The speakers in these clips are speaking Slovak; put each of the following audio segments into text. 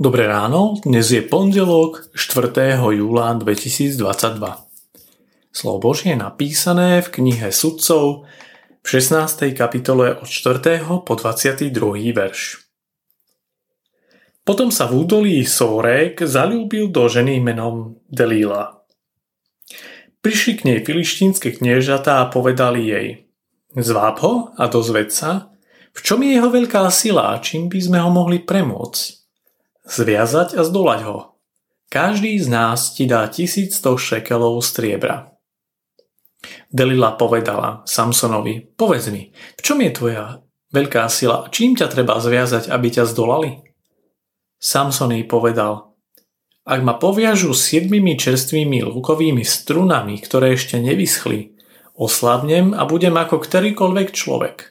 Dobré ráno, dnes je pondelok 4. júla 2022. Slovo Božie je napísané v knihe Sudcov v 16. kapitole od 4. po 22. verš. Potom sa v údolí Sórek zalúbil do ženy menom Delíla. Prišli k nej filištínske kniežatá a povedali jej Zváb ho a dozved sa, v čom je jeho veľká sila a čím by sme ho mohli premôcť zviazať a zdolať ho. Každý z nás ti dá 1100 šekelov striebra. Delila povedala Samsonovi, povedz mi, v čom je tvoja veľká sila, čím ťa treba zviazať, aby ťa zdolali? Samson jej povedal, ak ma poviažu siedmimi čerstvými lukovými strunami, ktoré ešte nevyschli, oslabnem a budem ako ktorýkoľvek človek.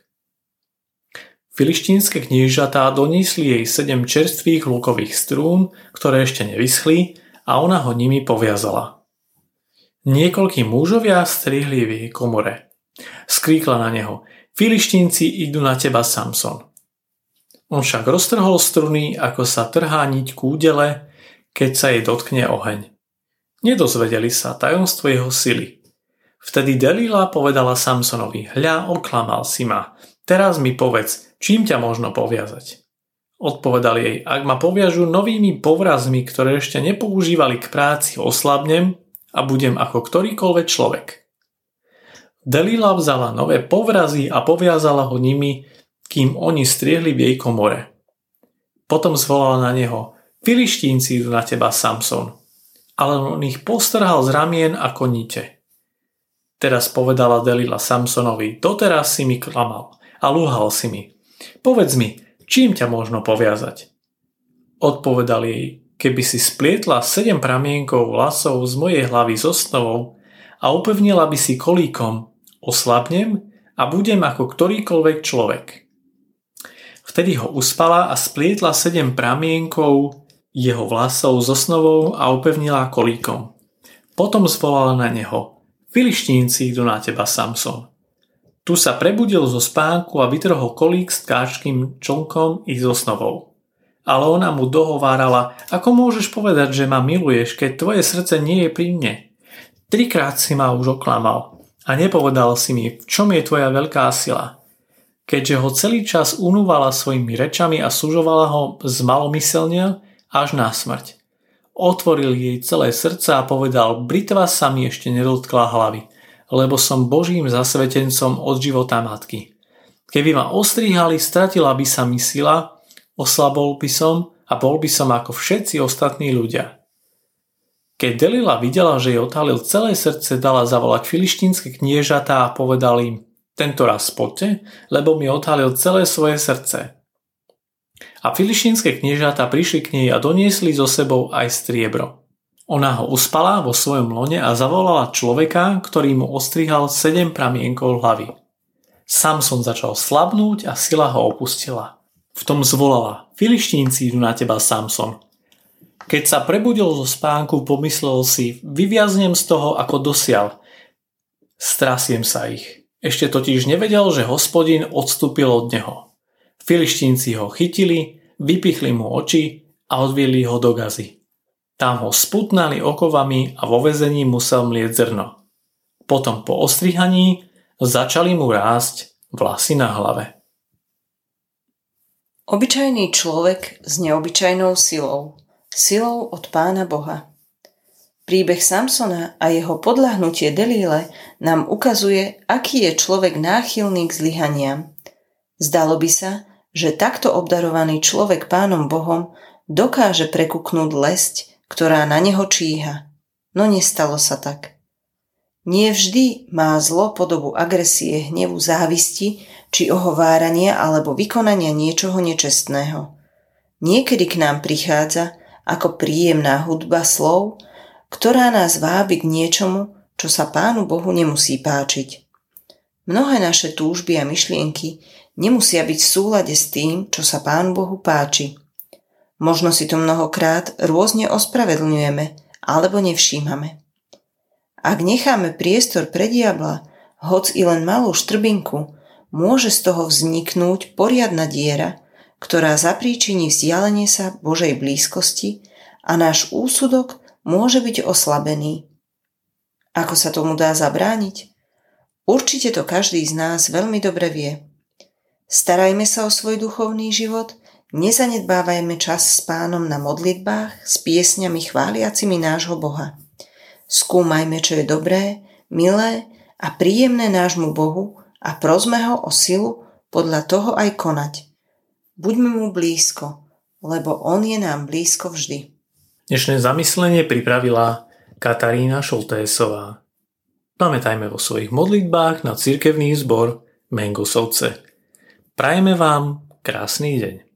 Filištínske kniežatá doniesli jej sedem čerstvých lukových strún, ktoré ešte nevyschli a ona ho nimi poviazala. Niekoľkí mužovia strihli v jej komore. Skríkla na neho, Filištínci idú na teba, Samson. On však roztrhol struny, ako sa trhá niť kúdele, keď sa jej dotkne oheň. Nedozvedeli sa tajomstvo jeho sily. Vtedy Delila povedala Samsonovi, hľa, oklamal si ma, teraz mi povedz, čím ťa možno poviazať? Odpovedal jej, ak ma poviažu novými povrazmi, ktoré ešte nepoužívali k práci, oslabnem a budem ako ktorýkoľvek človek. Delila vzala nové povrazy a poviazala ho nimi, kým oni striehli v jej komore. Potom zvolala na neho, Filištínci idú na teba, Samson. Ale on ich postrhal z ramien ako nite. Teraz povedala Delila Samsonovi, doteraz si mi klamal a lúhal si mi. Povedz mi, čím ťa možno poviazať? Odpovedal jej, keby si splietla sedem pramienkov vlasov z mojej hlavy s osnovou a upevnila by si kolíkom, oslabnem a budem ako ktorýkoľvek človek. Vtedy ho uspala a splietla sedem pramienkov jeho vlasov s osnovou a upevnila kolíkom. Potom zvolala na neho, Filištínci idú na teba, Samson. Tu sa prebudil zo spánku a vytrhol kolík s káčkým člnkom i so snovou. Ale ona mu dohovárala, ako môžeš povedať, že ma miluješ, keď tvoje srdce nie je pri mne. Trikrát si ma už oklamal a nepovedal si mi, v čom je tvoja veľká sila. Keďže ho celý čas unúvala svojimi rečami a sužovala ho zmalomyselne až na smrť. Otvoril jej celé srdce a povedal, britva sa mi ešte nedotkla hlavy – lebo som Božím zasvetencom od života matky. Keby ma ostrihali, stratila by sa mi sila, oslabol by som a bol by som ako všetci ostatní ľudia. Keď Delila videla, že jej otálil celé srdce, dala zavolať filištínske kniežatá a povedal im, tento raz poďte, lebo mi otálil celé svoje srdce. A filištínske kniežatá prišli k nej a doniesli so sebou aj striebro. Ona ho uspala vo svojom lone a zavolala človeka, ktorý mu ostrihal sedem pramienkov hlavy. Samson začal slabnúť a sila ho opustila. V tom zvolala, filištínci idú na teba, Samson. Keď sa prebudil zo spánku, pomyslel si, vyviaznem z toho ako dosial. Strasiem sa ich. Ešte totiž nevedel, že hospodin odstúpil od neho. Filištínci ho chytili, vypichli mu oči a odvieli ho do gazy. Tam ho sputnali okovami a vo vezení musel mlieť zrno. Potom po ostrihaní začali mu rásť vlasy na hlave. Obyčajný človek s neobyčajnou silou. Silou od Pána Boha. Príbeh Samsona a jeho podľahnutie Delíle nám ukazuje, aký je človek náchylný k zlyhaniam. Zdalo by sa, že takto obdarovaný človek Pánom Bohom dokáže prekuknúť lesť ktorá na neho číha. No nestalo sa tak. Nie vždy má zlo podobu agresie, hnevu, závisti či ohovárania alebo vykonania niečoho nečestného. Niekedy k nám prichádza ako príjemná hudba slov, ktorá nás vábi k niečomu, čo sa Pánu Bohu nemusí páčiť. Mnohé naše túžby a myšlienky nemusia byť v súlade s tým, čo sa Pánu Bohu páči. Možno si to mnohokrát rôzne ospravedlňujeme alebo nevšímame. Ak necháme priestor pre diabla, hoc i len malú štrbinku, môže z toho vzniknúť poriadna diera, ktorá zapríčiní vzdialenie sa Božej blízkosti a náš úsudok môže byť oslabený. Ako sa tomu dá zabrániť? Určite to každý z nás veľmi dobre vie. Starajme sa o svoj duchovný život, nezanedbávajme čas s pánom na modlitbách s piesňami chváliacimi nášho Boha. Skúmajme, čo je dobré, milé a príjemné nášmu Bohu a prosme ho o silu podľa toho aj konať. Buďme mu blízko, lebo on je nám blízko vždy. Dnešné zamyslenie pripravila Katarína Šoltésová. Pamätajme vo svojich modlitbách na cirkevný zbor Mengosovce. Prajeme vám krásny deň.